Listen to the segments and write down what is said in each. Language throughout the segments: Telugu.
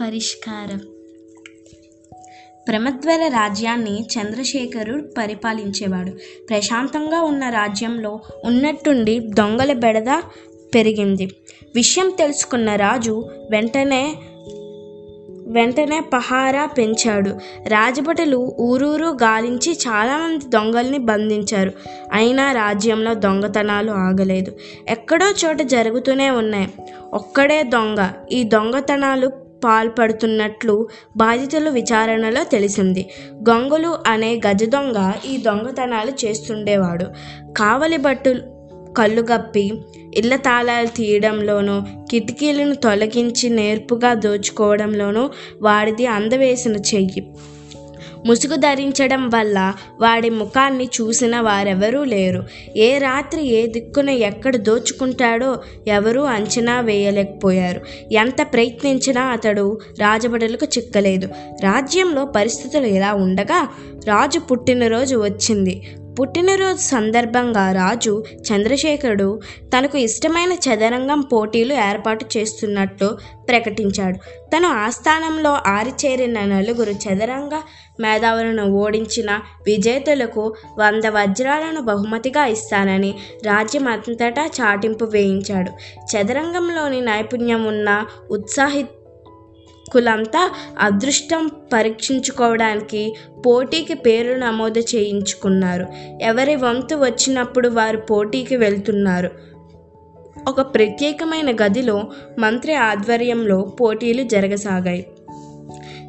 పరిష్కారం. ప్రమద్వర రాజ్యాన్ని చంద్రశేఖరుడు పరిపాలించేవాడు. ప్రశాంతంగా ఉన్న రాజ్యంలో ఉన్నట్టుండి దొంగల బెడద పెరిగింది. విషయం తెలుసుకున్న రాజు వెంటనే వెంటనే పహారా పెంచాడు. రాజభటులు ఊరూరు గాలించి చాలామంది దొంగల్ని బంధించారు. అయినా రాజ్యంలో దొంగతనాలు ఆగలేదు. ఎక్కడో చోట జరుగుతూనే ఉన్నాయి. ఒక్కడే దొంగ. ఈ దొంగతనాలు పాల్పడుతున్నట్లు బాధితుల విచారణలో తెలిసింది. గంగులు అనే గజ దొంగ ఈ దొంగతనాలు చేస్తుండేవాడు. కావలి బట్టులు కళ్ళుగప్పి ఇళ్ళ తాళాలు తీయడంలోనూ కిటికీలను తొలగించి నేర్పుగా దోచుకోవడంలోనూ వాడిది అందవేసిన చెయ్యి. ముసుగు ధరించడం వల్ల వాడి ముఖాన్ని చూసిన వారెవరూ లేరు. ఏ రాత్రి ఏ దిక్కున ఎక్కడ దోచుకుంటాడో ఎవరూ అంచనా వేయలేకపోయారు. ఎంత ప్రయత్నించినా అతడు రాజబడులకు చిక్కలేదు. రాజ్యంలో పరిస్థితులు ఇలా ఉండగా రాజు పుట్టినరోజు వచ్చింది. పుట్టినరోజు సందర్భంగా రాజు చంద్రశేఖరుడు తనకు ఇష్టమైన చదరంగం పోటీలు ఏర్పాటు చేస్తున్నట్లు ప్రకటించాడు. తను ఆస్థానంలో ఆరిచేరిన నలుగురు చదరంగ మేధావులను ఓడించిన విజేతలకు వంద వజ్రాలను బహుమతిగా ఇస్తానని రాజ్యం అంతటా చాటింపు వేయించాడు. చదరంగంలోని నైపుణ్యం ఉన్న ఉత్సాహిత కులంతా అదృష్టం పరీక్షించుకోవడానికి పోటీకి పేరు నమోదు చేయించుకున్నారు. ఎవరి వంతు వచ్చినప్పుడు వారు పోటీకి వెళ్తున్నారు. ఒక ప్రత్యేకమైన గదిలో మంత్రి ఆధ్వర్యంలో పోటీలు జరగసాగాయి.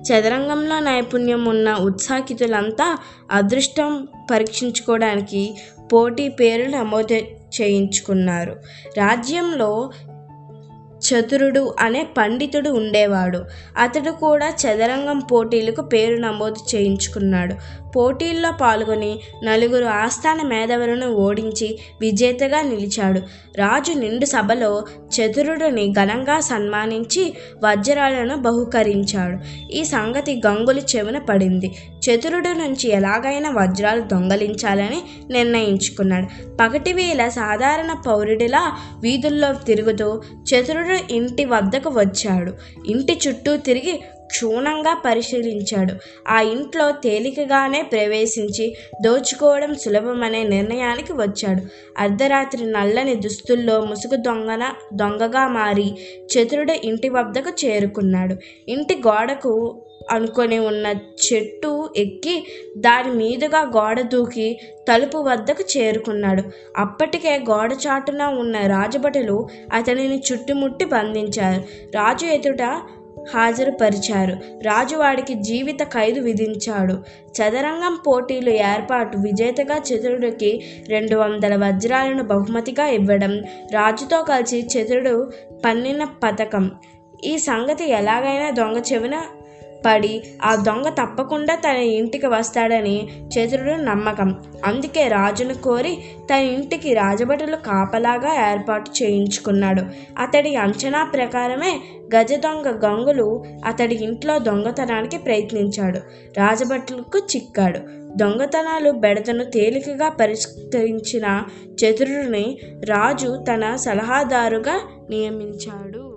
చదరంగంలో నైపుణ్యం ఉన్న ఉత్సాహితులంతా అదృష్టం పరీక్షించుకోవడానికి పోటీ పేరు నమోదు చేయించుకున్నారు. రాజ్యంలో చతురుడు అనే పండితుడు ఉండేవాడు. అతడు కూడా చదరంగం పోటీలకు పేరు నమోదు చేయించుకున్నాడు. పోటీల్లో పాల్గొని నలుగురు ఆస్థాన మేధావులను ఓడించి విజేతగా నిలిచాడు. రాజు నిండు సభలో చతురుడిని ఘనంగా సన్మానించి వజ్రాలను బహుకరించాడు. ఈ సంగతి గంగులు చెవిన పడింది. చతురుడు నుంచి ఎలాగైనా వజ్రాలు దొంగలించాలని నిర్ణయించుకున్నాడు. పగటి వేళ సాధారణ పౌరుడిలా వీధుల్లో తిరుగుతూ చతురుడు ఇంటి వద్దకు వచ్చాడు. ఇంటి చుట్టూ తిరిగి క్షుణ్ణంగా పరిశీలించాడు. ఆ ఇంట్లో తేలికగానే ప్రవేశించి దోచుకోవడం సులభమనే నిర్ణయానికి వచ్చాడు. అర్ధరాత్రి నల్లని దుస్తుల్లో ముసుగు దొంగన దొంగగా మారి చతురుడు ఇంటి వద్దకు చేరుకున్నాడు. ఇంటి గోడకు అనుకొని ఉన్న చెట్టు ఎక్కి దాని మీదుగా గోడ దూకి తలుపు వద్దకు చేరుకున్నాడు. అప్పటికే గోడ చాటున ఉన్న రాజభటులు అతనిని చుట్టుముట్టి బంధించారు. రాజు ఎదుట హాజరుపరిచారు. రాజు వాడికి జీవిత ఖైదు విధించాడు. చదరంగం పోటీలు ఏర్పాటు విజేతగా చతురుడికి రెండు వందల వజ్రాలను బహుమతిగా ఇవ్వడం రాజుతో కలిసి చతురుడు పన్నిన పథకం. ఈ సంగతి ఎలాగైనా దొంగ చెవిన పడి ఆ దొంగ తప్పకుండా తన ఇంటికి వస్తాడని చతురుడు నమ్మకం. అందుకే రాజును కోరి తన ఇంటికి రాజభటులు కాపలాగా ఏర్పాటు చేయించుకున్నాడు. అతడి అంచనా ప్రకారమే గజ దొంగ గంగులు అతడి ఇంట్లో దొంగతనానికి ప్రయత్నించాడు. రాజభటులకు చిక్కాడు. దొంగతనాలు బెడతను తేలికగా పరిష్కరించిన చతురుడిని రాజు తన సలహాదారుగా నియమించాడు.